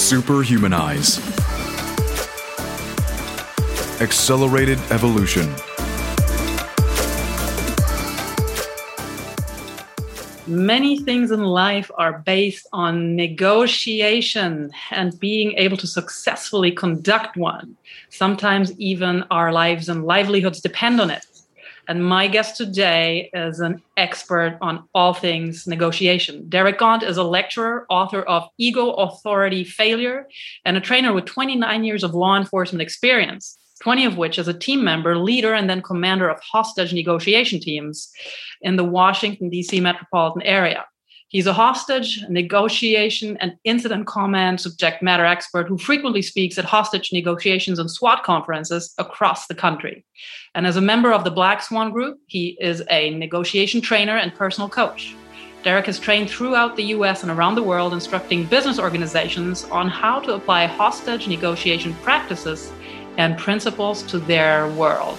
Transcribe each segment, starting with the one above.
Superhumanize. Accelerated Evolution. Many things in life are based on negotiation and being able to successfully conduct one. Sometimes even our lives and livelihoods depend on it. And my guest today is an expert on all things negotiation. Derek Gaunt is a lecturer, author of Ego, Authority, Failure, and a trainer with 29 years of law enforcement experience. 20 of which as a team member, leader, and then commander of hostage negotiation teams in the Washington, D.C. metropolitan area. He's a hostage negotiation and incident command subject matter expert who frequently speaks at hostage negotiations and SWAT conferences across the country. And as a member of the Black Swan Group, he is a negotiation trainer and personal coach. Derek has trained throughout the US and around the world, instructing business organizations on how to apply hostage negotiation practices and principles to their world.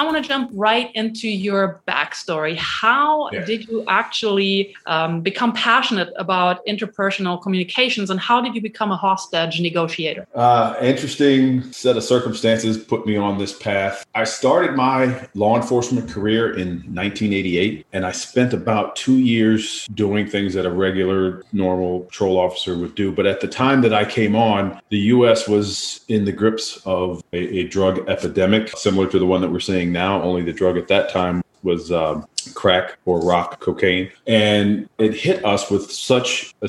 I want to jump right into your backstory. How yeah. did you actually um, become passionate about interpersonal communications, and how did you become a hostage negotiator? Uh, interesting set of circumstances put me on this path. I started my law enforcement career in 1988, and I spent about two years doing things that a regular, normal patrol officer would do. But at the time that I came on, the U.S. was in the grips of a, a drug epidemic, similar to the one that we're seeing now, only the drug at that time was um, crack or rock cocaine. And it hit us with such a,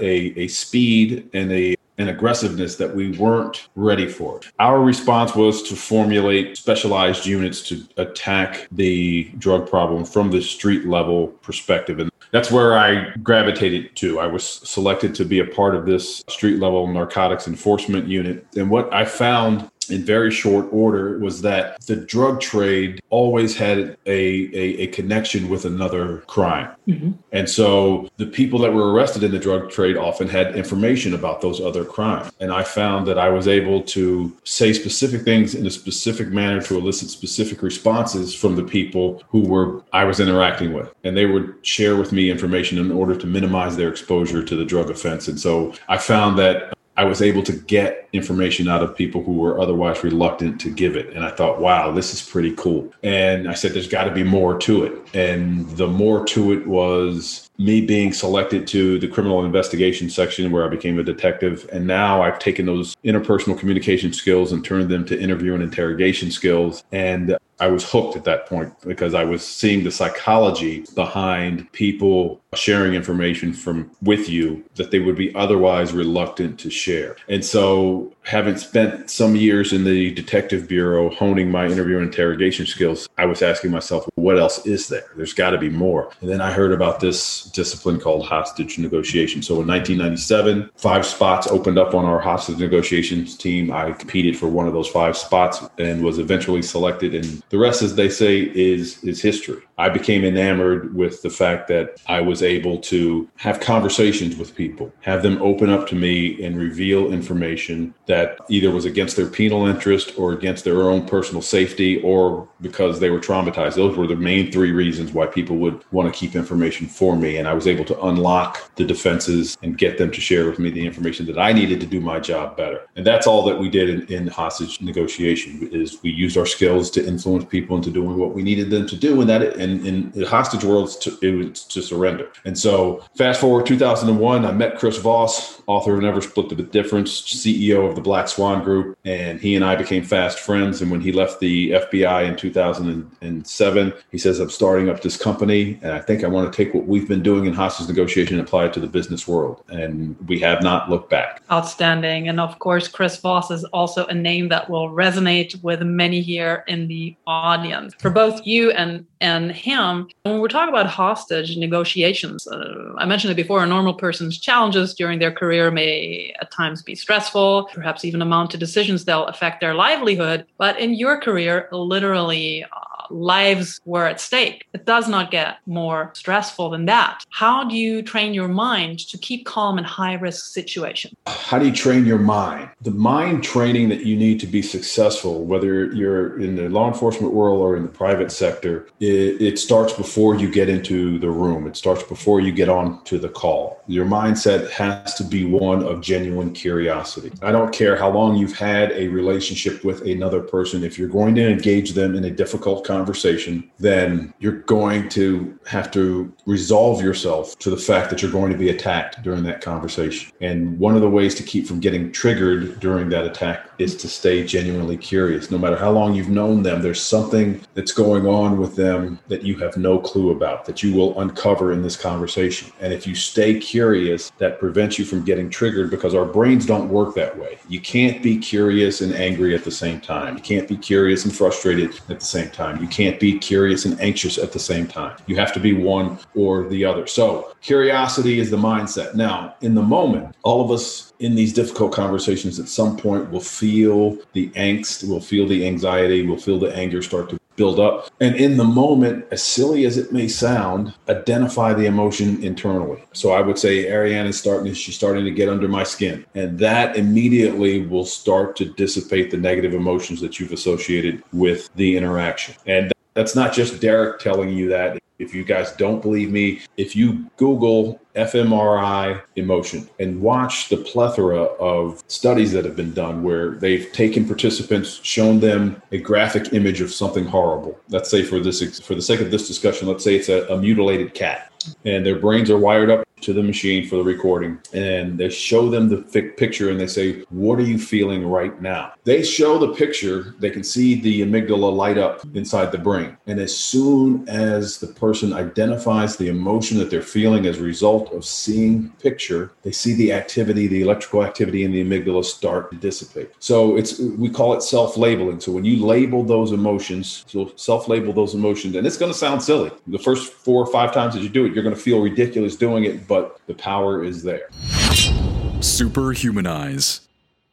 a, a speed and a an aggressiveness that we weren't ready for. It. Our response was to formulate specialized units to attack the drug problem from the street level perspective. And that's where I gravitated to. I was selected to be a part of this street level narcotics enforcement unit. And what I found in very short order was that the drug trade always had a, a, a connection with another crime. Mm-hmm. And so the people that were arrested in the drug trade often had information about those other crimes. And I found that I was able to say specific things in a specific manner to elicit specific responses from the people who were I was interacting with. And they would share with me information in order to minimize their exposure to the drug offense. And so I found that I was able to get information out of people who were otherwise reluctant to give it. And I thought, wow, this is pretty cool. And I said, there's got to be more to it. And the more to it was me being selected to the criminal investigation section where I became a detective. And now I've taken those interpersonal communication skills and turned them to interview and interrogation skills. And I was hooked at that point because I was seeing the psychology behind people sharing information from with you that they would be otherwise reluctant to share. And so having spent some years in the detective bureau honing my interview and interrogation skills, I was asking myself, what else is there? There's got to be more. And then I heard about this discipline called hostage negotiation. So in 1997, five spots opened up on our hostage negotiations team. I competed for one of those five spots and was eventually selected. And the rest, as they say, is is history. I became enamored with the fact that I was able to have conversations with people, have them open up to me and reveal information that either was against their penal interest or against their own personal safety or because they were traumatized. Those were the main three reasons why people would want to keep information for me. And I was able to unlock the defenses and get them to share with me the information that I needed to do my job better. And that's all that we did in, in hostage negotiation is we used our skills to influence people into doing what we needed them to do. And that and in the hostage world, it was to surrender. And so, fast forward 2001, I met Chris Voss, author of Never Split the Difference, CEO of the Black Swan Group, and he and I became fast friends. And when he left the FBI in 2007, He says, I'm starting up this company and I think I want to take what we've been doing in hostage negotiation and apply it to the business world. And we have not looked back. Outstanding. And of course, Chris Voss is also a name that will resonate with many here in the audience. For both you and, and him, when we're talking about hostage negotiations, uh, I mentioned it before, a normal person's challenges during their career may at times be stressful, perhaps even amount to decisions that'll affect their livelihood. But in your career, literally, lives were at stake. It does not get more stressful than that. How do you train your mind to keep calm in high risk situations? How do you train your mind? The mind training that you need to be successful, whether you're in the law enforcement world or in the private sector, it, it starts before you get into the room. It starts before you get on to the call. Your mindset has to be one of genuine curiosity. I don't care how long you've had a relationship with another person. If you're going to engage them in a difficult conversation, then you're going to have to resolve yourself to the fact that you're going to be attacked during that conversation. And one of the ways to keep from getting triggered during that attack is to stay genuinely curious. No matter how long you've known them, there's something that's going on with them that you have no clue about that you will uncover in this conversation. And if you stay curious, that prevents you from getting triggered because our brains don't work that way. You can't be curious and angry at the same time. You can't be curious and frustrated at the same time. You can't be curious and anxious at the same time. You have to be one or the other. So, curiosity is the mindset. Now, in the moment, all of us in these difficult conversations at some point will feel the angst, will feel the anxiety, will feel the anger start to build up. And in the moment, as silly as it may sound, identify the emotion internally. So I would say Ariane is starting, she's starting to get under my skin. And that immediately will start to dissipate the negative emotions that you've associated with the interaction. And that's not just Derek telling you that. If you guys don't believe me, if you Google fMRI emotion and watch the plethora of studies that have been done where they've taken participants, shown them a graphic image of something horrible. Let's say for this, for the sake of this discussion, let's say it's a, a mutilated cat and their brains are wired up to the machine for the recording and they show them the picture and they say what are you feeling right now? They show the picture they can see the amygdala light up inside the brain and as soon as the person identifies the emotion that they're feeling as a result of seeing picture they see the activity the electrical activity in the amygdala start to dissipate. So it's we call it self-labeling. So when you label those emotions so self-label those emotions and it's going to sound silly. The first four or five times that you do it you're going to feel ridiculous doing it but the power is there. Superhumanize.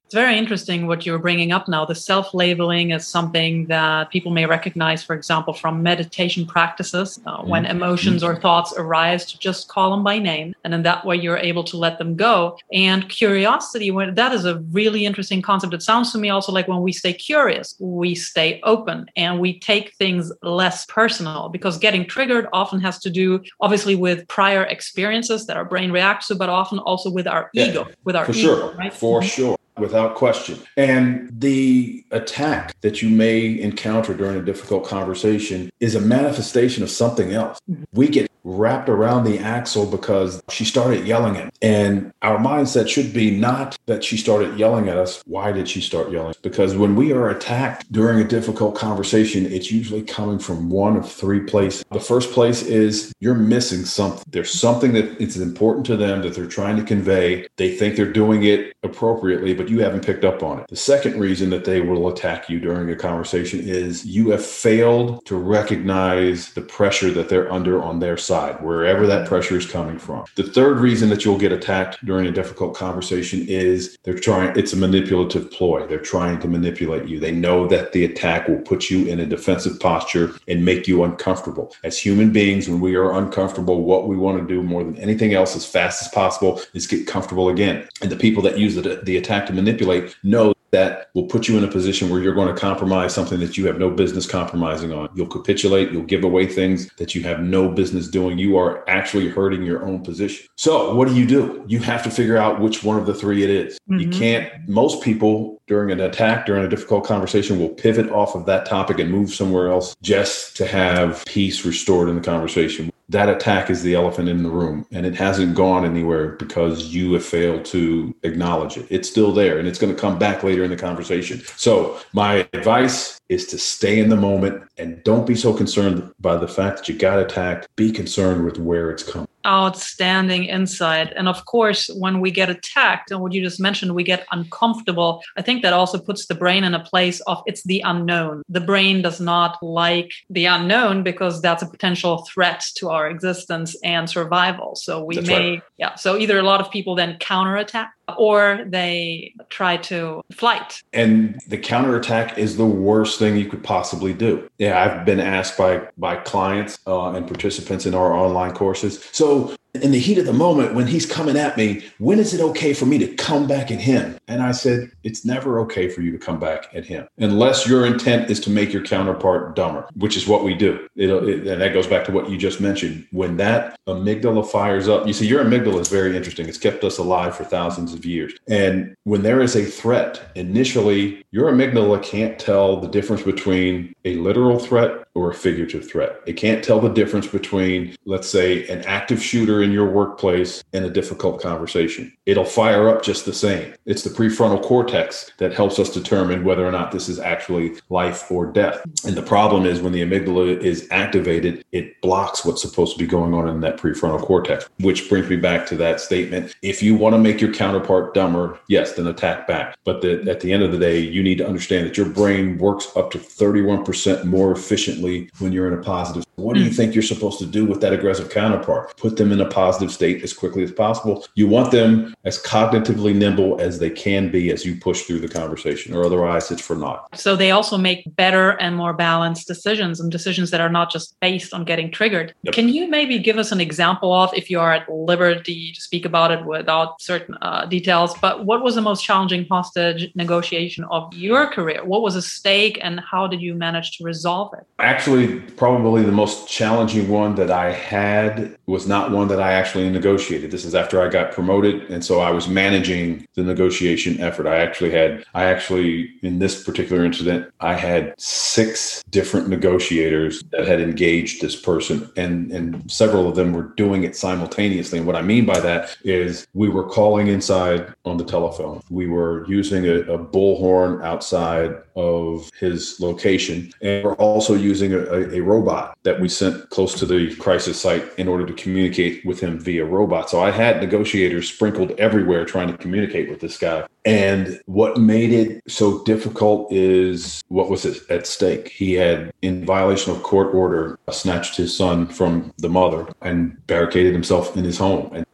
It's very interesting what you're bringing up now. The self labeling is something that people may recognize, for example, from meditation practices. Uh, when mm-hmm. emotions or thoughts arise, to just call them by name. And in that way, you're able to let them go. And curiosity, when, that is a really interesting concept. It sounds to me also like when we stay curious, we stay open and we take things less personal because getting triggered often has to do, obviously, with prior experiences that our brain reacts to, but often also with our yeah, ego, with our for ego, sure, right? For mm-hmm. sure without question. And the attack that you may encounter during a difficult conversation is a manifestation of something else. Mm-hmm. We get wrapped around the axle because she started yelling at me. And our mindset should be not that she started yelling at us. Why did she start yelling? Because when we are attacked during a difficult conversation, it's usually coming from one of three places. The first place is you're missing something. There's something that it's important to them that they're trying to convey. They think they're doing it appropriately, but you haven't picked up on it. The second reason that they will attack you during a conversation is you have failed to recognize the pressure that they're under on their side, wherever that pressure is coming from. The third reason that you'll get attacked during a difficult conversation is they're trying, it's a manipulative ploy. They're trying to manipulate you. They know that the attack will put you in a defensive posture and make you uncomfortable. As human beings, when we are uncomfortable, what we want to do more than anything else as fast as possible is get comfortable again. And the people that use the, the attack to manipulate know that will put you in a position where you're going to compromise something that you have no business compromising on. You'll capitulate, you'll give away things that you have no business doing. You are actually hurting your own position. So, what do you do? You have to figure out which one of the three it is. Mm-hmm. You can't, most people during an attack, during a difficult conversation, will pivot off of that topic and move somewhere else just to have peace restored in the conversation that attack is the elephant in the room and it hasn't gone anywhere because you have failed to acknowledge it. It's still there and it's going to come back later in the conversation. So, my advice is to stay in the moment and don't be so concerned by the fact that you got attacked. Be concerned with where it's coming outstanding insight. And of course, when we get attacked, and what you just mentioned, we get uncomfortable. I think that also puts the brain in a place of it's the unknown. The brain does not like the unknown because that's a potential threat to our existence and survival. So we That's may, right. yeah. So either a lot of people then counterattack or they try to flight. And the counterattack is the worst thing you could possibly do. Yeah, I've been asked by by clients uh, and participants in our online courses. So in the heat of the moment, when he's coming at me, when is it okay for me to come back at him? And I said, it's never okay for you to come back at him unless your intent is to make your counterpart dumber, which is what we do. It, and that goes back to what you just mentioned. When that amygdala fires up, you see, your amygdala is very interesting. It's kept us alive for thousands of years. And when there is a threat, initially, your amygdala can't tell the difference between a literal threat or a figurative threat. It can't tell the difference between, let's say, an active shooter in your workplace in a difficult conversation. It'll fire up just the same. It's the prefrontal cortex that helps us determine whether or not this is actually life or death. And the problem is when the amygdala is activated, it blocks what's supposed to be going on in that prefrontal cortex, which brings me back to that statement. If you want to make your counterpart dumber, yes, then attack back. But the, at the end of the day, you need to understand that your brain works up to 31% more efficiently when you're in a positive. What do you hmm. think you're supposed to do with that aggressive counterpart? Put them in a positive state as quickly as possible. You want them as cognitively nimble as they can be as you push through the conversation, or otherwise it's for naught. So they also make better and more balanced decisions and decisions that are not just based on getting triggered. Yep. Can you maybe give us an example of, if you are at liberty to speak about it without certain uh, details, but what was the most challenging hostage negotiation of your career? What was at stake and how did you manage to resolve it? Actually, probably the most challenging one that I had was not one that I actually negotiated. This is after I got promoted. And so I was managing the negotiation effort. I actually had, I actually, in this particular incident, I had six different negotiators that had engaged this person, and, and several of them were doing it simultaneously. And what I mean by that is we were calling inside on the telephone, we were using a, a bullhorn outside of his location, and we're also using a, a, a robot that we sent close to the crisis site in order to communicate with him via robot. So I had negotiators sprinkled everywhere trying to communicate with this guy. And what made it so difficult is what was at stake. He had, in violation of court order, snatched his son from the mother and barricaded himself in his home. And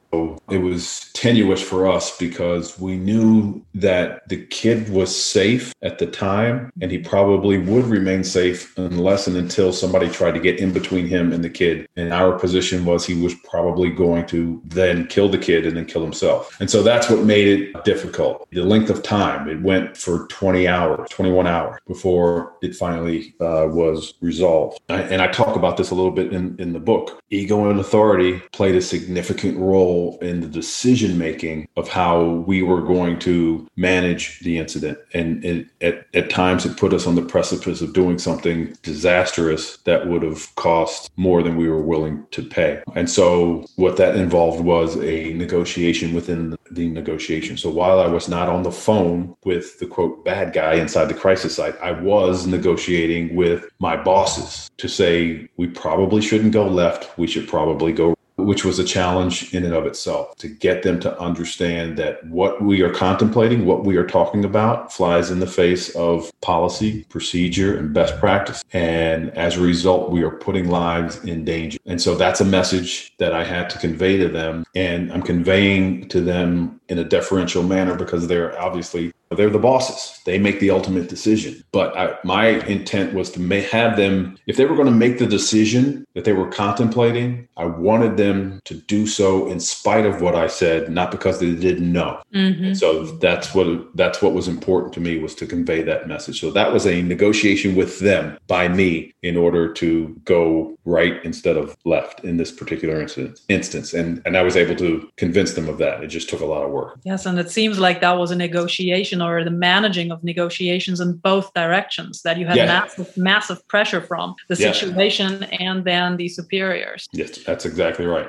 it was tenuous for us because we knew that the kid was safe at the time and he probably would remain safe unless and until somebody tried to get in between him and the kid. And our position was he was probably going to then kill the kid and then kill himself. And so that's what made it difficult. The length of time, it went for 20 hours, 21 hours before it finally uh, was resolved. I- And I talk about this a little bit in, in the book. Ego and authority played a significant role in the decision making of how we were going to manage the incident. And it, at, at times, it put us on the precipice of doing something disastrous that would have cost more than we were willing to pay. And so, what that involved was a negotiation within the negotiation. So, while I was not on the phone with the quote bad guy inside the crisis site, I was negotiating with my bosses to say, we probably shouldn't go left, we should probably go which was a challenge in and of itself to get them to understand that what we are contemplating, what we are talking about, flies in the face of policy, procedure, and best practice. And as a result, we are putting lives in danger. And so that's a message that I had to convey to them. And I'm conveying to them in a deferential manner because they're obviously they're the bosses. They make the ultimate decision. But I, my intent was to ma- have them if they were going to make the decision that they were contemplating i wanted them to do so in spite of what i said not because they didn't know. Mhm. so that's what that's what was important to me was to convey that message. So that was a negotiation with them by me in order to go right instead of left in this particular instance instance. And and i was able to convince them of that. It just took a lot of work. Yes, and it seems like that was a negotiation or the managing of negotiations in both directions that you had Yeah. massive massive pressure from the Yeah. situation and then the superiors Yes, that's exactly right.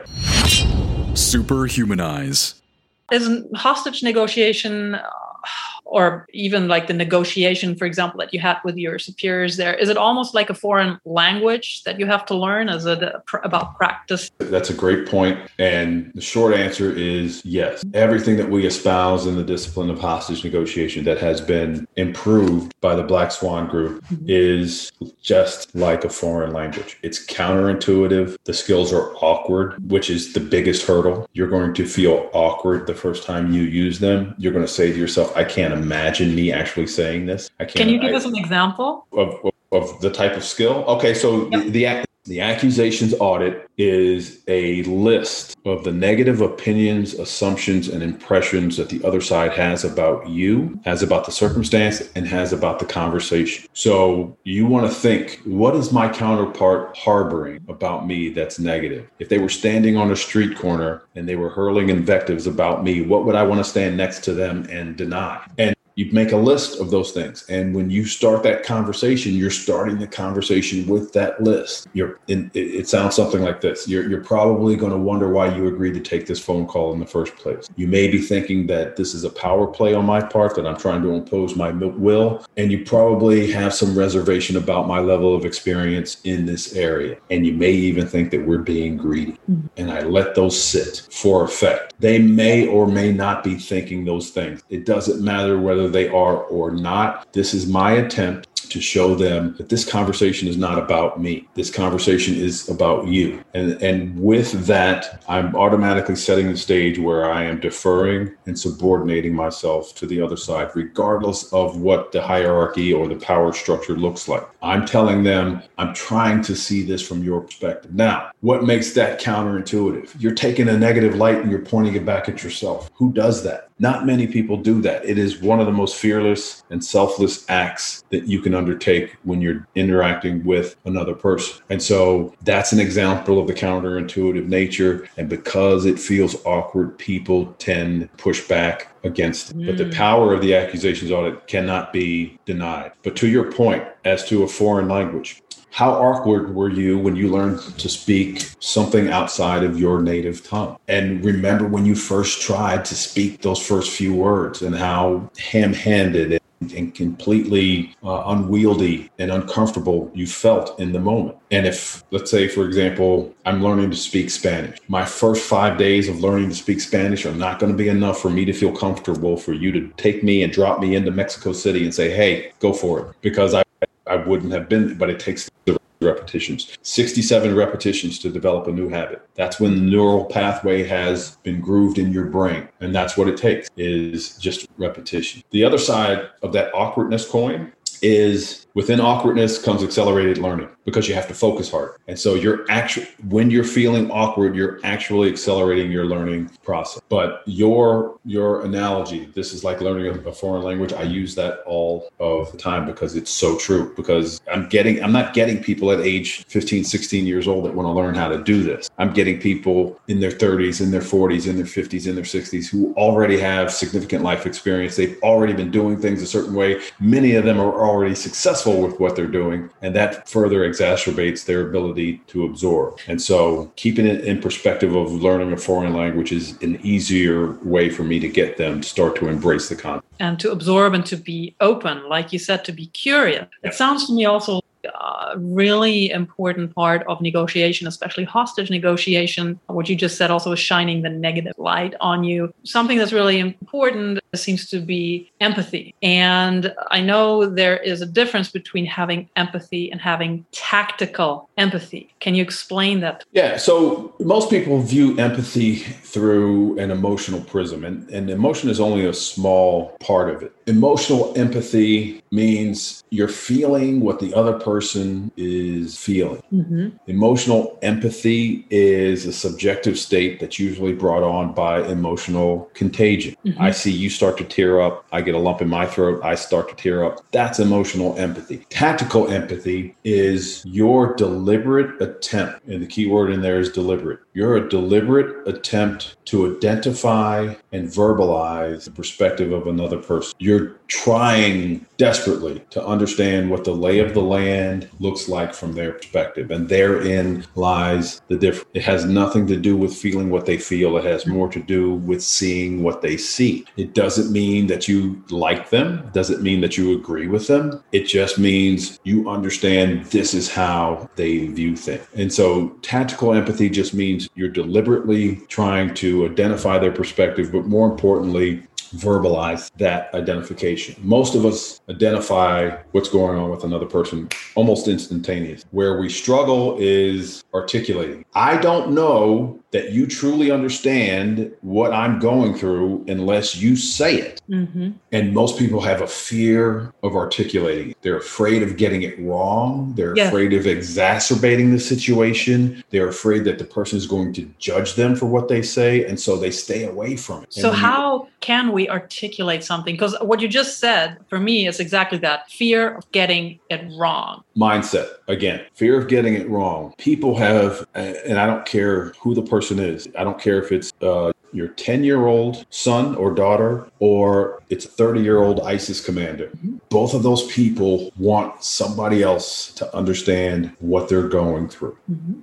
Superhumanize. isn't hostage negotiation uh, or even like the negotiation for example that you had with your superiors there is it almost like a foreign language that you have to learn is it uh, about practice That's a great point. And the short answer is yes. Everything that we espouse in the discipline of hostage negotiation that has been improved by the Black Swan Group is just like a foreign language. It's counterintuitive. The skills are awkward, which is the biggest hurdle. You're going to feel awkward the first time you use them. You're going to say to yourself, I can't imagine me actually saying this. I can't can you give I- us an example of, of, of the type of skill. Okay, so the, the the accusations audit is a list of the negative opinions, assumptions, and impressions that the other side has about you, has about the circumstance, and has about the conversation. So you want to think, what is my counterpart harboring about me that's negative? If they were standing on a street corner and they were hurling invectives about me, what would I want to stand next to them and deny? And you make a list of those things. And when you start that conversation you're starting the conversation with that list. You're in it, it sounds something like this. You're, you're probably going to wonder why you agreed to take this phone call in the first place. You may be thinking that this is a power play on my part that i'm trying to impose my will and you probably have some reservation about my level of experience in this area. And you may even think that we're being greedy. Mm-hmm. And i let those sit for effect. They may or may not be thinking those things. It doesn't matter whether they are or not. This is my attempt to show them that this conversation is not about me. This conversation is about you. And and with that, I'm automatically setting the stage where I am deferring and subordinating myself to the other side, regardless of what the hierarchy or the power structure looks like. I'm telling them, I'm trying to see this from your perspective. Now, what makes that counterintuitive? You're taking a negative light and you're pointing it back at yourself. Who does that? Not many people do that. It is one of the most fearless and selfless acts that you can undertake when you're interacting with another person. And so that's an example of the counterintuitive nature. And because it feels awkward, people tend to push back against it. But the mm. power of the accusations audit cannot be denied. But to your point, as to a foreign language, how awkward were you when you learned to speak something outside of your native tongue? And remember when you first tried to speak those first few words and how ham handed and completely uh, unwieldy and uncomfortable you felt in the moment. And if, let's say, for example, I'm learning to speak Spanish, my first five days of learning to speak Spanish are not going to be enough for me to feel comfortable for you to take me and drop me into Mexico City and say, hey, go for it. Because I, I wouldn't have been, but it takes the repetitions. 67 repetitions to develop a new habit. That's when the neural pathway has been grooved in your brain and that's what it takes is just repetition. The other side of that awkwardness coin is within awkwardness comes accelerated learning because you have to focus hard. And so you're actually when you're feeling awkward you're actually accelerating your learning process. But your your analogy this is like learning a, foreign language. I use that all of the time because it's so true because i'm getting i'm not getting people at age 15 16 years old that want to learn how to do this. I'm getting people in their 30s in their 40s in their 50s in their 60s who already have significant life experience. They've already been doing things a certain way. Many of them are already successful with what they're doing and that further exacerbates their ability to absorb. And so keeping it in perspective of learning a foreign language is an easier way for me to get them to start to embrace the content. And to absorb and to be open like you said to be curious. It sounds to me also really important part of negotiation, especially hostage negotiation. What you just said also is shining the negative light on you. Something that's really important seems to be empathy. And I know there is a difference between having empathy and having tactical empathy. Can you explain that? Yeah, so most people view empathy through an emotional prism, and, and emotion is only a small part of it. Emotional empathy means you're feeling what the other person person is feeling. Mhm. Emotional empathy is a subjective state that's usually brought on by emotional contagion. Mhm. I see you start to tear up, I get a lump in my throat, I start to tear up. That's emotional empathy. Tactical empathy is your deliberate attempt, and the key word in there is deliberate. You're a deliberate attempt to identify and verbalize the perspective of another person. You're trying desperately to understand what the lay of the land looks like from their perspective. And therein lies the difference. It has nothing to do with feeling what they feel, it has more to do with seeing what they see. It doesn't mean that you like them, doesn't mean that you agree with them. It just means you understand this is how they view things. And so tactical empathy just means you're deliberately trying to identify their perspective, but more importantly, verbalize that identification. Most of us identify what's going on with another person almost instantaneous. Where we struggle is articulating. I don't know that you truly understand what I'm going through unless you say it. Mhm. And most people have a fear of articulating. it. They're afraid of getting it wrong. They're Yeah. afraid of exacerbating the situation. They're afraid that the person is going to judge them for what they say. And so they stay away from it. So when you- how can we articulate something? Because what you just said for me is exactly that fear of getting it wrong. mindset again fear of getting it wrong people have and i don't care who the person is. I don't care if it's uh, your 10 year old son or daughter or it's a 30 year old isis commander. Both of those people want somebody else to understand what they're going through.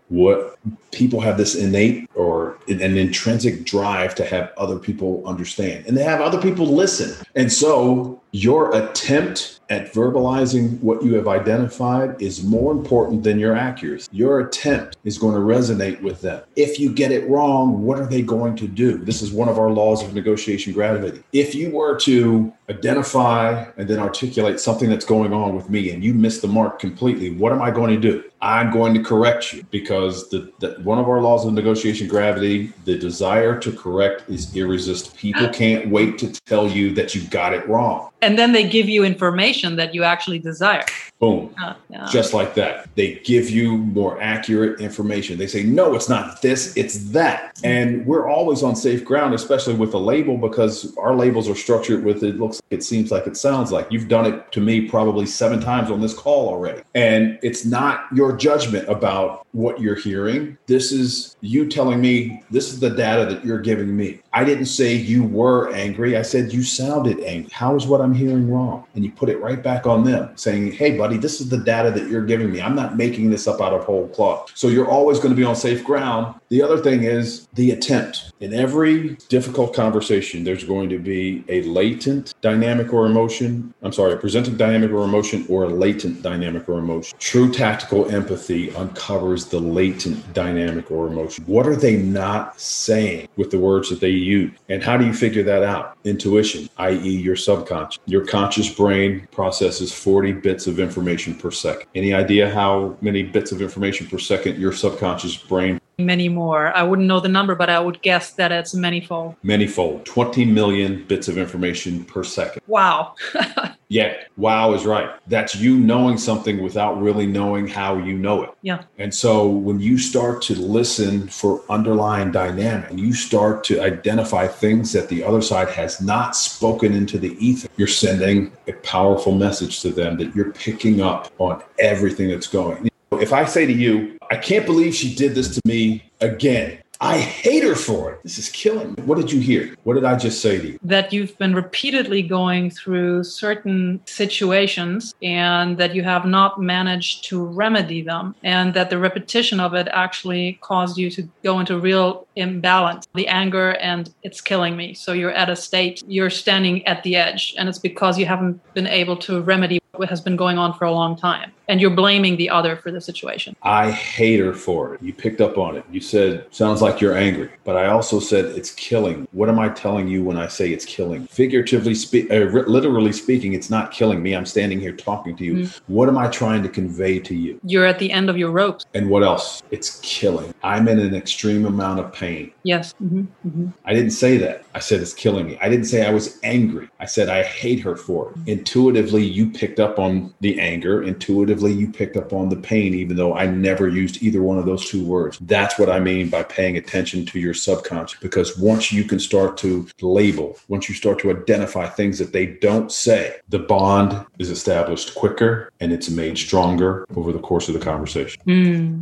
What people have this innate or an intrinsic drive to have other people understand and they have other people listen. And so your attempt at verbalizing what you have identified is more important than your accuracy. Your attempt is going to resonate with them. If you get it wrong, what are they going to do? This is one of our laws of negotiation gravity. If you were to identify and then articulate something that's going on with me and you miss the mark completely, what am I going to do? I'm going to correct you because the, the one of our laws of negotiation gravity, the desire to correct is irresistible. People can't wait to tell you that you got it wrong. And then they give you information that you actually desire. Boom. Uh, yeah. Just like that. They give you more accurate information. They say, no, it's not this, it's that. And we're always on safe ground, especially with a label, because our labels are structured with it looks, it seems like, it sounds like. You've done it to me probably seven times on this call already. And it's not your judgment about what you're hearing. This is you telling me, this is the data that you're giving me. I didn't say you were angry. I said you sounded angry. How is what Hearing wrong? And you put it right back on them, saying, hey, buddy, this is the data that you're giving me. I'm not making this up out of whole cloth. So you're always going to be on safe ground. The other thing is the attempt. In every difficult conversation, there's going to be a latent dynamic or emotion. I'm sorry, a presenting dynamic or emotion or a latent dynamic or emotion. True tactical empathy uncovers the latent dynamic or emotion. What are they not saying with the words that they use? And how do you figure that out? Intuition, i.e., your subconscious. Your conscious brain processes 40 bits of information per second. Any idea how many bits of information per second your subconscious brain Many more. I wouldn't know the number, but I would guess that it's manyfold. manyfold 20 million bits of information per second Wow. yeah wow is right that's you knowing something without really knowing how you know it Yeah. and so when you start to listen for underlying dynamic you start to identify things that the other side has not spoken into the ether you're sending a powerful message to them that you're picking up on everything that's going if i say to you i can't believe she did this to me again I hate her for it. This is killing me. What did you hear? What did I just say to you? that you've been repeatedly going through certain situations and that you have not managed to remedy them, and that the repetition of it actually caused you to go into real imbalance, the anger, and it's killing me. So you're at a state, you're standing at the edge, and it's because you haven't been able to remedy what has been going on for a long time. And you're blaming the other for the situation. I hate her for it. You picked up on it. You said, sounds like you're angry. But I also said, it's killing. What am I telling you when I say it's killing? Figuratively, spe- uh, literally speaking, it's not killing me. I'm standing here talking to you. What am I trying to convey to you? You're at the end of your ropes. And what else? It's killing. I'm in an extreme amount of pain. Yes. hmm hmm I didn't say that. I said it's killing me. I didn't say I was angry. I said I hate her for it. Intuitively, you picked up on the anger. Intuitively, intuitively you picked up on the pain, even though I never used either one of those two words. That's what I mean by paying attention to your subconscious. Because once you can start to label, once you start to identify things that they don't say, the bond is established quicker and it's made stronger over the course of the conversation.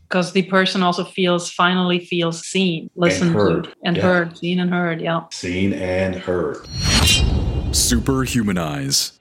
Because mm, the person also feels, finally feels seen, listened and heard. to, and yeah. heard, seen and heard. Yeah. Seen and heard. Superhumanize.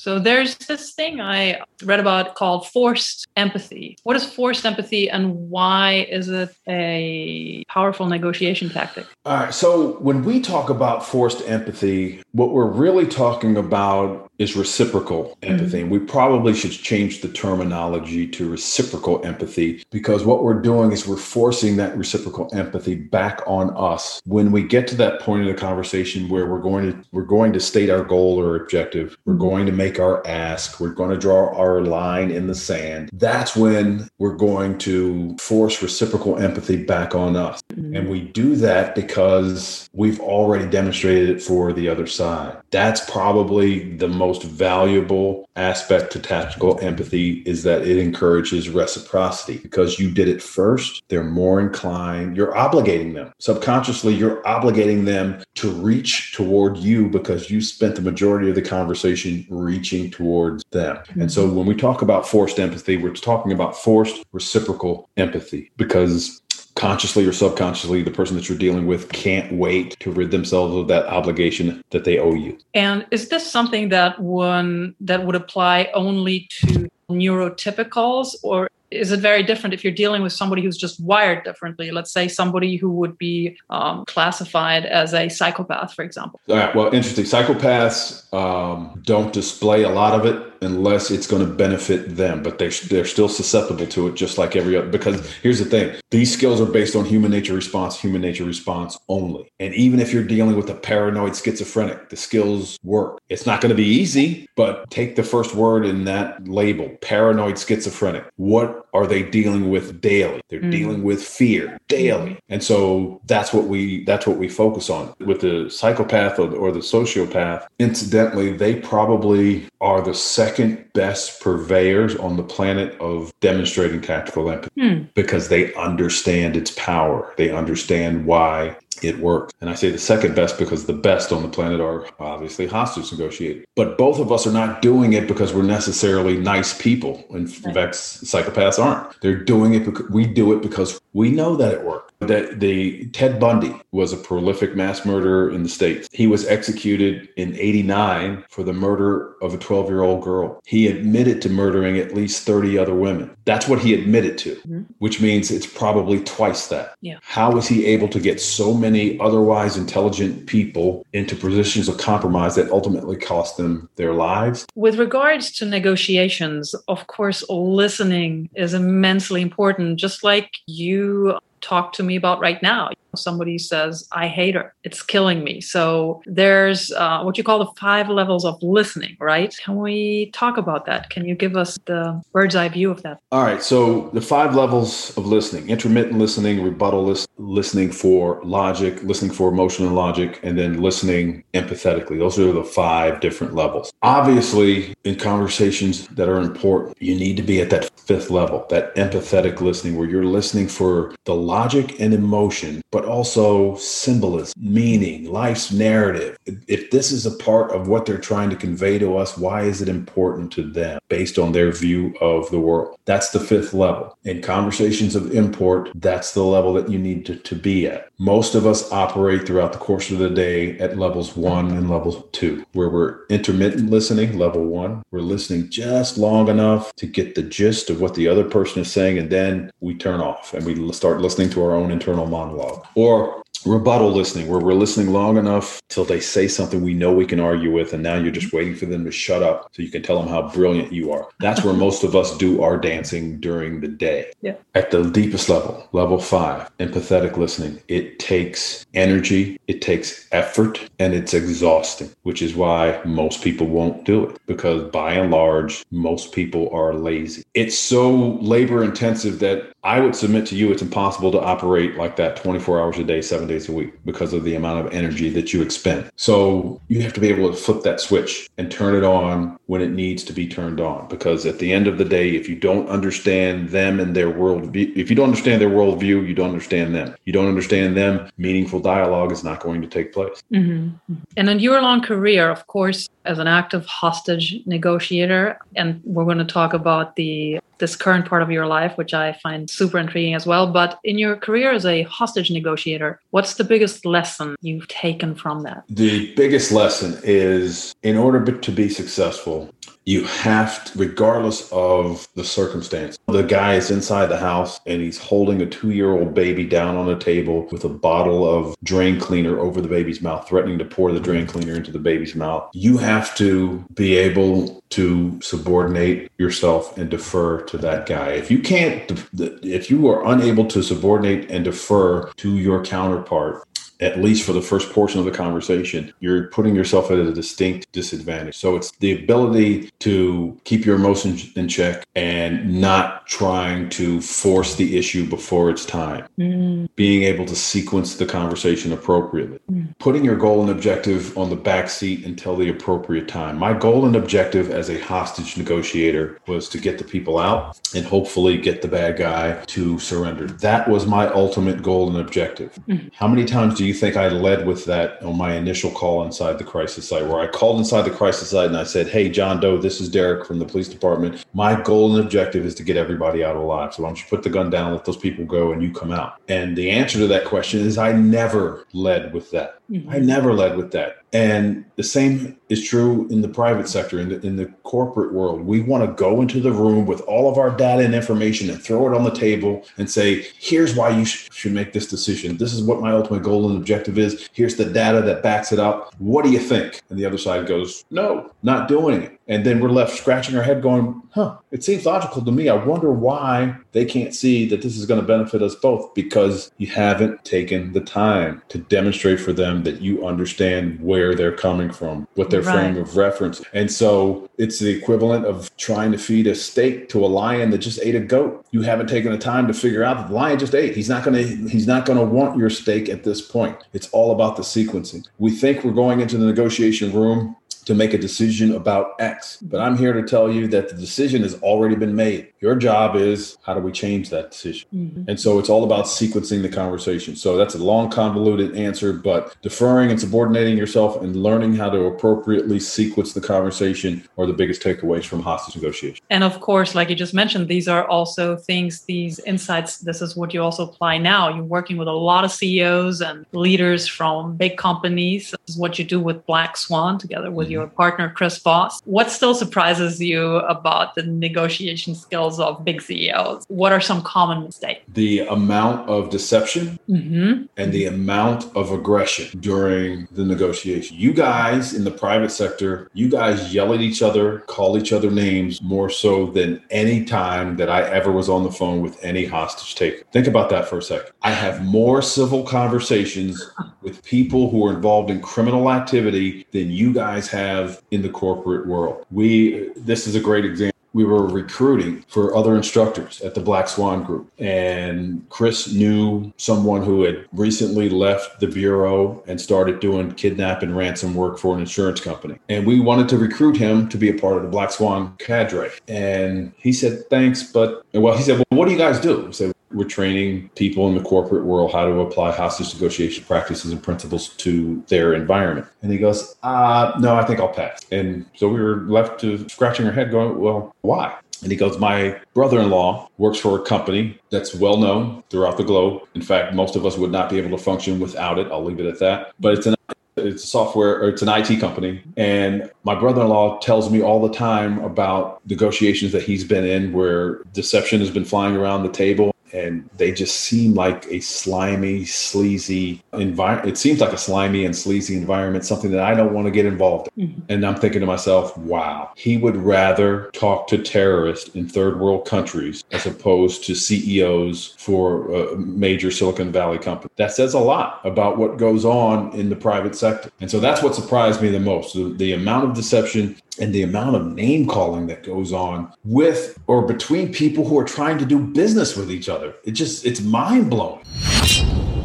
So there's this thing I read about called forced empathy. What is forced empathy and why is it a powerful negotiation tactic? All right. So when we talk about forced empathy, what we're really talking about is reciprocal empathy. Mm-hmm. And we probably should change the terminology to reciprocal empathy because what we're doing is we're forcing that reciprocal empathy back on us. When we get to that point in the conversation where we're going to we're going to state our goal or objective, we're mm-hmm. going to make our ask, we're going to draw our line in the sand. That's when we're going to force reciprocal empathy back on us. Mm-hmm. And we do that because we've already demonstrated it for the other side. That's probably the most most valuable aspect to tactical empathy is that it encourages reciprocity because you did it first. They're more inclined, you're obligating them. Subconsciously, you're obligating them to reach toward you because you spent the majority of the conversation reaching towards them. Mm-hmm. And so when we talk about forced empathy, we're talking about forced reciprocal empathy because consciously or subconsciously, the person that you're dealing with can't wait to rid themselves of that obligation that they owe you. And is this something that one that would apply only to neurotypicals or is it very different if you're dealing with somebody who's just wired differently? Let's say somebody who would be um, classified as a psychopath, for example. All right. Well, interesting. Psychopaths um, don't display a lot of it unless it's going to benefit them, but they're, they're still susceptible to it, just like every other. Because here's the thing: these skills are based on human nature response, human nature response only. And even if you're dealing with a paranoid schizophrenic, the skills work. It's not going to be easy, but take the first word in that label: paranoid schizophrenic. What are they dealing with daily? They're mm. dealing with fear daily, and so that's what we that's what we focus on with the psychopath or the, or the sociopath. Incidentally, they probably are the second best purveyors on the planet of demonstrating tactical empathy hmm. because they understand its power. They understand why it works. And I say the second best because the best on the planet are obviously hostage negotiators. But both of us are not doing it because we're necessarily nice people. In fact, psychopaths aren't. They're doing it because we do it because we know that it works. That the Ted Bundy was a prolific mass murderer in the States. He was executed in 89 for the murder of a 12 year old girl. He admitted to murdering at least 30 other women. That's what he admitted to, mm-hmm. which means it's probably twice that. Yeah. How was he able to get so many otherwise intelligent people into positions of compromise that ultimately cost them their lives? With regards to negotiations, of course, listening is immensely important. Just like you talk to me about right now. Somebody says, I hate her. It's killing me. So there's uh, what you call the five levels of listening, right? Can we talk about that? Can you give us the bird's eye view of that? All right. So the five levels of listening intermittent listening, rebuttal list, listening for logic, listening for emotion and logic, and then listening empathetically. Those are the five different levels. Obviously, in conversations that are important, you need to be at that fifth level, that empathetic listening, where you're listening for the logic and emotion, but also symbolism, meaning, life's narrative. If this is a part of what they're trying to convey to us, why is it important to them based on their view of the world? That's the fifth level. In conversations of import, that's the level that you need to, to be at. Most of us operate throughout the course of the day at levels one and level two, where we're intermittent listening, level one. We're listening just long enough to get the gist of what the other person is saying, and then we turn off and we start listening listening to our own internal monologue. Or rebuttal listening where we're listening long enough till they say something we know we can argue with and now you're just waiting for them to shut up so you can tell them how brilliant you are. That's where most of us do our dancing during the day. Yeah. at the deepest level level five empathetic listening. It takes energy it takes effort and it's exhausting which is why most people won't do it because by and large most people are lazy. It's so labor intensive that I would submit to you it's impossible to operate like that 24 hours a day, seven days a week because of the amount of energy that you expend. So you have to be able to flip that switch and turn it on when it needs to be turned on. Because at the end of the day, if you don't understand them and their worldview, if you don't understand their worldview, you don't understand them. You don't understand them, meaningful dialogue is not going to take place. Mm-hmm. And in your long career, of course, as an active hostage negotiator, and we're going to talk about the this current part of your life, which I find super intriguing as well. But in your career as a hostage negotiator, what's the biggest lesson you've taken from that? The biggest lesson is in order to be successful, you have to, regardless of the circumstance. The guy is inside the house and he's holding a two year old baby down on a table with a bottle of drain cleaner over the baby's mouth, threatening to pour the drain cleaner into the baby's mouth. You have to be able to subordinate yourself and defer to that guy. If you can't, if you are unable to subordinate and defer to your counterpart, at least for the first portion of the conversation, you're putting yourself at a distinct disadvantage. So it's the ability to keep your emotions in check and not trying to force the issue before it's time. Mm. Being able to sequence the conversation appropriately. Mm. Putting your goal and objective on the back seat until the appropriate time. My goal and objective as a hostage negotiator was to get the people out and hopefully get the bad guy to surrender. That was my ultimate goal and objective. Mm. How many times do you you think I led with that on my initial call inside the crisis site, where I called inside the crisis site and I said, Hey, John Doe, this is Derek from the police department. My goal and objective is to get everybody out alive. So why don't you put the gun down, let those people go, and you come out? And the answer to that question is I never led with that. Mm-hmm. I never led with that. And the same is true in the private sector, in the, in the corporate world. We want to go into the room with all of our data and information and throw it on the table and say, here's why you sh- should make this decision. This is what my ultimate goal and objective is. Here's the data that backs it up. What do you think? And the other side goes, no, not doing it. And then we're left scratching our head going, huh, it seems logical to me. I wonder why they can't see that this is going to benefit us both because you haven't taken the time to demonstrate for them that you understand where they're coming from, what their right. frame of reference. And so it's the equivalent of trying to feed a steak to a lion that just ate a goat. You haven't taken the time to figure out that the lion just ate. He's not going to he's not going to want your steak at this point. It's all about the sequencing. We think we're going into the negotiation room to make a decision about X. But I'm here to tell you that the decision has already been made. Your job is how do we change that decision? Mm-hmm. And so it's all about sequencing the conversation. So that's a long, convoluted answer, but deferring and subordinating yourself and learning how to appropriately sequence the conversation are the biggest takeaways from hostage negotiation. And of course, like you just mentioned, these are also things, these insights. This is what you also apply now. You're working with a lot of CEOs and leaders from big companies. This is what you do with Black Swan together with your partner, Chris Voss. What still surprises you about the negotiation skills of big CEOs? What are some common mistakes? The amount of deception mm-hmm. and the amount of aggression during the negotiation. You guys in the private sector, you guys yell at each other, call each other names more so than any time that I ever was on the phone with any hostage taker. Think about that for a second. I have more civil conversations with people who are involved in criminal activity than you guys have have in the corporate world. We this is a great example we were recruiting for other instructors at the Black Swan Group. And Chris knew someone who had recently left the Bureau and started doing kidnap and ransom work for an insurance company. And we wanted to recruit him to be a part of the Black Swan cadre. And he said, thanks, but, well, he said, well, what do you guys do? I said, we're training people in the corporate world how to apply hostage negotiation practices and principles to their environment. And he goes, uh, no, I think I'll pass. And so we were left to scratching our head going, well, why? And he goes, My brother in law works for a company that's well known throughout the globe. In fact, most of us would not be able to function without it. I'll leave it at that. But it's an it's a software or it's an IT company. And my brother in law tells me all the time about negotiations that he's been in where deception has been flying around the table and they just seem like a slimy, sleazy environment. It seems like a slimy and sleazy environment, something that I don't want to get involved in. Mm-hmm. And I'm thinking to myself, wow, he would rather talk to terrorists in third world countries as opposed to CEOs for a major Silicon Valley company. That says a lot about what goes on in the private sector. And so that's what surprised me the most the, the amount of deception and the amount of name calling that goes on with or between people who are trying to do business with each other. It just, it's mind blowing.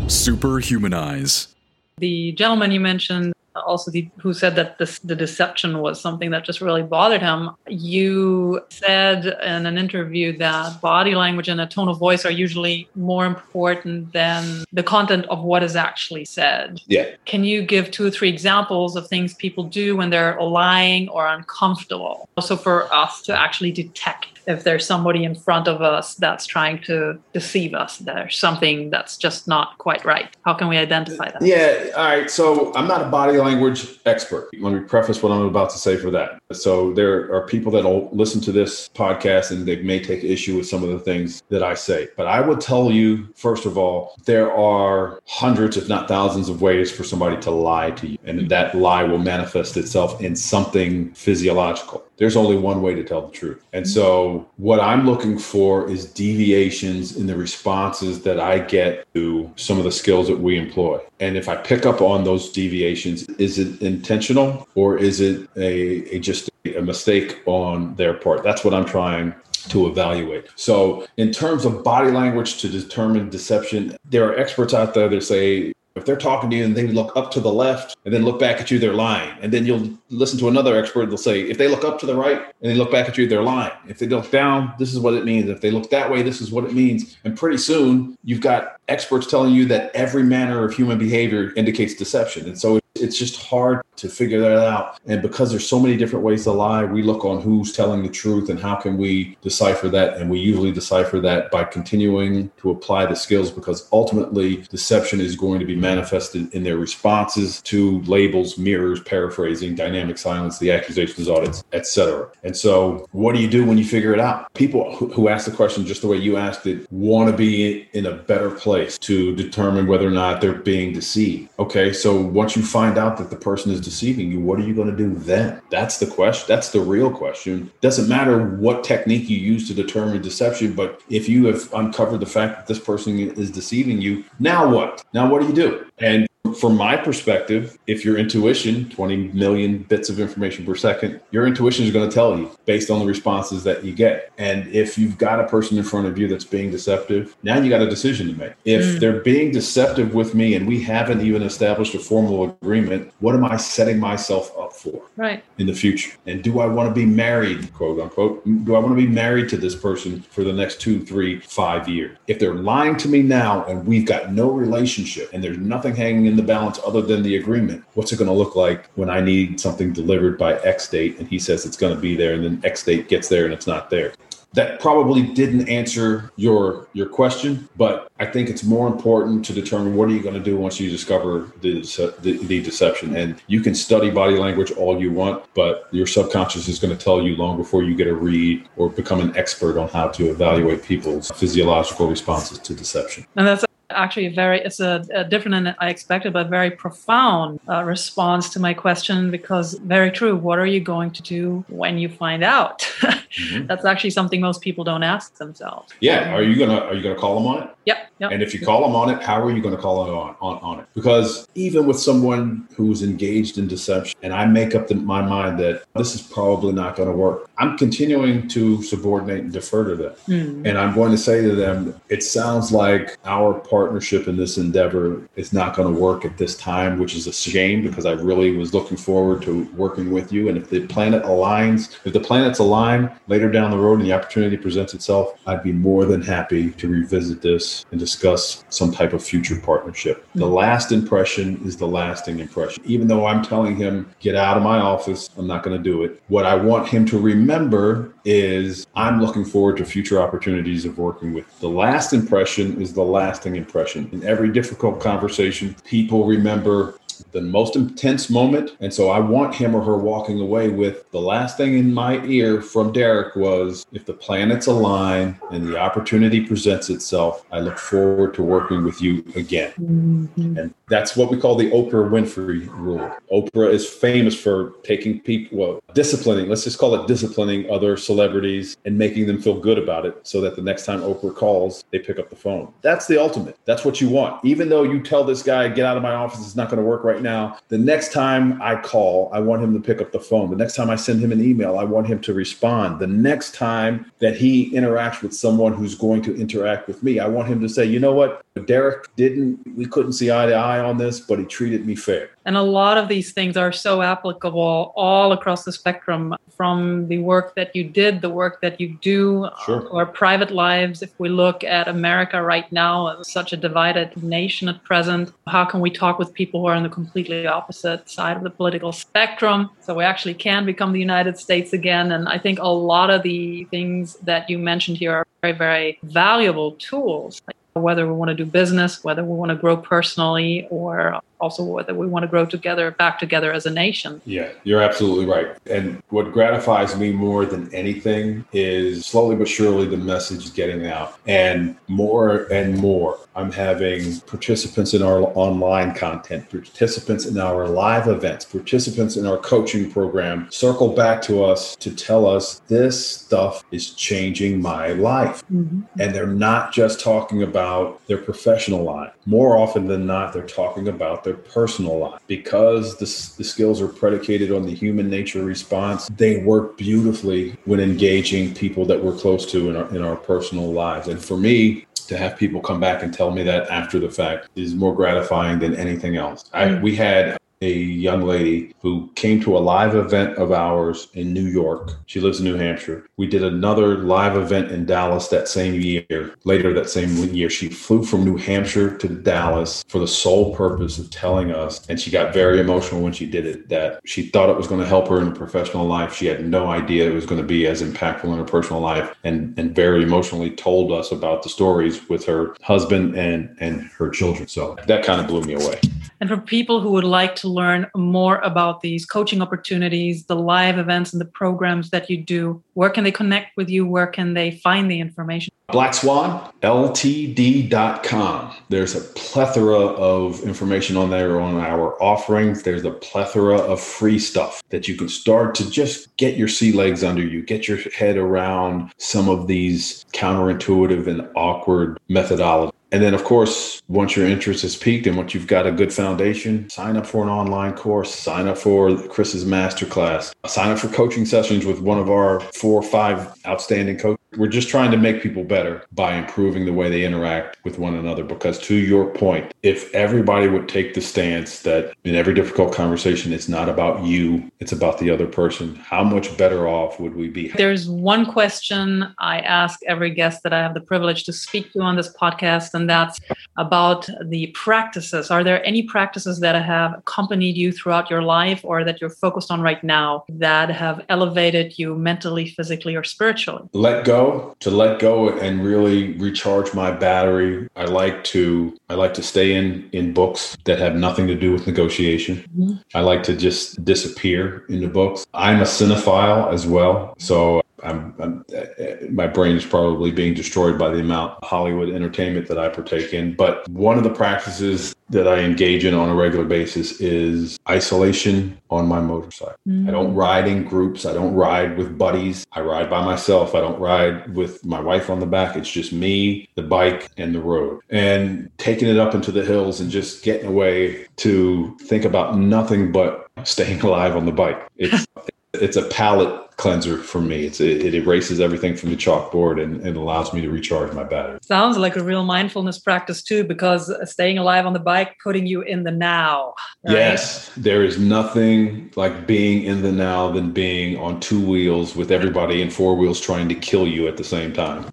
Superhumanize. The gentleman you mentioned also the, who said that this, the deception was something that just really bothered him. You said in an interview that body language and a tone of voice are usually more important than the content of what is actually said. Yeah. Can you give two or three examples of things people do when they're lying or uncomfortable? Also, for us to actually detect if there's somebody in front of us that's trying to deceive us, there's something that's just not quite right. How can we identify that? Yeah. All right. So I'm not a body language expert. Let me preface what I'm about to say for that. So there are people that will listen to this podcast and they may take issue with some of the things that I say. But I will tell you, first of all, there are hundreds, if not thousands, of ways for somebody to lie to you. And that lie will manifest itself in something physiological there's only one way to tell the truth. And so, what I'm looking for is deviations in the responses that I get to some of the skills that we employ. And if I pick up on those deviations, is it intentional or is it a, a just a mistake on their part? That's what I'm trying to evaluate. So, in terms of body language to determine deception, there are experts out there that say if they're talking to you and they look up to the left and then look back at you, they're lying. And then you'll listen to another expert, they'll say, if they look up to the right and they look back at you, they're lying. If they look down, this is what it means. If they look that way, this is what it means. And pretty soon, you've got experts telling you that every manner of human behavior indicates deception. And so it's just hard to figure that out. And because there's so many different ways to lie, we look on who's telling the truth and how can we decipher that. And we usually decipher that by continuing to apply the skills because ultimately deception is going to be manifested in their responses to labels, mirrors, paraphrasing, dynamic silence, the accusations, audits, etc. And so what do you do when you figure it out? People who ask the question just the way you asked it want to be in a better place to determine whether or not they're being deceived. Okay, so once you find out that the person is deceiving you, what are you going to do then? That's the question. That's the real question. Doesn't matter what technique you use to determine deception, but if you have uncovered the fact that this person is deceiving you, now what? Now what do you do? And from my perspective, if your intuition, 20 million bits of information per second, your intuition is going to tell you based on the responses that you get. And if you've got a person in front of you that's being deceptive, now you got a decision to make. If mm. they're being deceptive with me and we haven't even established a formal agreement, what am I setting myself up for? Right. In the future. And do I want to be married, quote unquote? Do I want to be married to this person for the next two, three, five years? If they're lying to me now and we've got no relationship and there's nothing hanging in the balance other than the agreement. What's it going to look like when I need something delivered by X date and he says it's going to be there and then X date gets there and it's not there? that probably didn't answer your your question but i think it's more important to determine what are you going to do once you discover the, the, the deception and you can study body language all you want but your subconscious is going to tell you long before you get a read or become an expert on how to evaluate people's physiological responses to deception and that's actually very it's a, a, different than i expected but very profound uh, response to my question because very true what are you going to do when you find out? Mm-hmm. that's actually something most people don't ask themselves. Yeah are you gonna are you gonna call them on it Yep, yep. And if you call them on it, how are you going to call them on, on, on it? Because even with someone who's engaged in deception, and I make up the, my mind that this is probably not going to work, I'm continuing to subordinate and defer to them. Mm. And I'm going to say to them, it sounds like our partnership in this endeavor is not going to work at this time, which is a shame because I really was looking forward to working with you. And if the planet aligns, if the planets align later down the road and the opportunity presents itself, I'd be more than happy to revisit this and discuss some type of future partnership. The mm-hmm. last impression is the lasting impression. Even though I'm telling him, get out of my office, I'm not going to do it. What I want him to remember is I'm looking forward to future opportunities of working with. The last impression is the lasting impression. In every difficult conversation, people remember the most intense moment. And so I want him or her walking away with the last thing in my ear from Derek was if the planets align and the opportunity presents itself, I look forward to working with you again. Mm-hmm. And that's what we call the Oprah Winfrey rule. Oprah is famous for taking people, well, disciplining, let's just call it disciplining other celebrities and making them feel good about it so that the next time Oprah calls, they pick up the phone. That's the ultimate. That's what you want. Even though you tell this guy, get out of my office, it's not going to work right now. The next time I call, I want him to pick up the phone. The next time I send him an email, I want him to respond. The next time that he interacts with someone who's going to interact with me, I want him to say, you know what? Derek didn't, we couldn't see eye to eye on this, but he treated me fair. And a lot of these things are so applicable all across the spectrum from the work that you did, the work that you do, Sure. Uh, our private lives. If we look at America right now, as such a divided nation at present, how can we talk with people who are on the completely opposite side of the political spectrum? So we actually can become the United States again. And I think a lot of the things that you mentioned here are very, very valuable tools. Whether we want to do business, whether we want to grow personally, or also whether we want to grow together, back together as a nation. Yeah, you're absolutely right. And what gratifies me more than anything is slowly but surely the message is getting out. And more and more, I'm having participants in our online content, participants in our live events, participants in our coaching program circle back to us to tell us this stuff is changing my life. Mm-hmm. And they're not just talking about their professional life. More often than not, they're talking about their personal life. Because the, the skills are predicated on the human nature response, they work beautifully when engaging people that we're close to in our, in our personal lives. And for me, to have people come back and tell me that after the fact is more gratifying than anything else. I, mm. we had a young lady who came to a live event of ours in New York. She lives in New Hampshire. We did another live event in Dallas that same year. Later that same year, she flew from New Hampshire to Dallas for the sole purpose of telling us, and she got very emotional when she did it, that she thought it was going to help her in her professional life. She had no idea it was going to be as impactful in her personal life, and, and very emotionally told us about the stories with her husband and, and her children. So that kind of blew me away. And for people who would like to learn more about these coaching opportunities, the live events, and the programs that you do, where can they connect with you? Where can they find the information? Black Swan, LTD.com. There's a plethora of information on there on our offerings. There's a plethora of free stuff that you can start to just get your sea legs under you, get your head around some of these counterintuitive and awkward methodologies. And then, of course, once your interest is piqued and once you've got a good foundation, sign up for an online course, sign up for Chris's masterclass, sign up for coaching sessions with one of our four or five outstanding coaches. We're just trying to make people better by improving the way they interact with one another. Because to your point, if everybody would take the stance that in every difficult conversation, it's not about you, it's about the other person, how much better off would we be? There's one question I ask every guest that I have the privilege to speak to on this podcast, and that's about the practices. Are there any practices that have accompanied you throughout your life or that you're focused on right now that have elevated you mentally, physically, or spiritually? Let go to let go and really recharge my battery. I like to I like to stay in in books that have nothing to do with negotiation. Mhm. I like to just disappear into books. I'm a cinephile as well, so I'm, I'm uh, my brain is probably being destroyed by the amount of Hollywood entertainment that I partake in. But one of the practices that I engage in on a regular basis is isolation on my motorcycle. I don't mm. ride in groups. I don't ride with buddies. I ride by myself. I don't ride with my wife on the back. It's just me, the bike, and the road. And taking it up into the hills and just getting away to think about nothing but staying alive on the bike. It's it's a palate cleanser for me. It's it, it erases everything from the chalkboard and, and allows me to recharge my battery. Sounds like a real mindfulness practice too, because staying alive on the bike, putting you in the now. right? Yes, there is nothing like being in the now than being on two wheels with everybody in four wheels trying to kill you at the same time.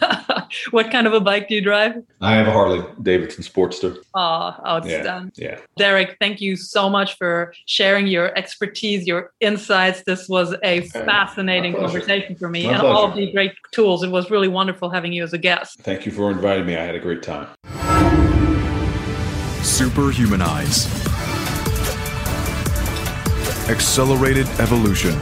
what kind of a bike do you drive? I have a Harley Davidson Sportster. Oh, Yeah, outstanding. yeah. Derek, thank you so much for sharing your expertise, your insights. This was a fascinating conversation for me My and all of pleasure. the great tools. It was really wonderful having you as a guest. Thank you for inviting me. I had a great time. Superhumanize. Accelerated evolution.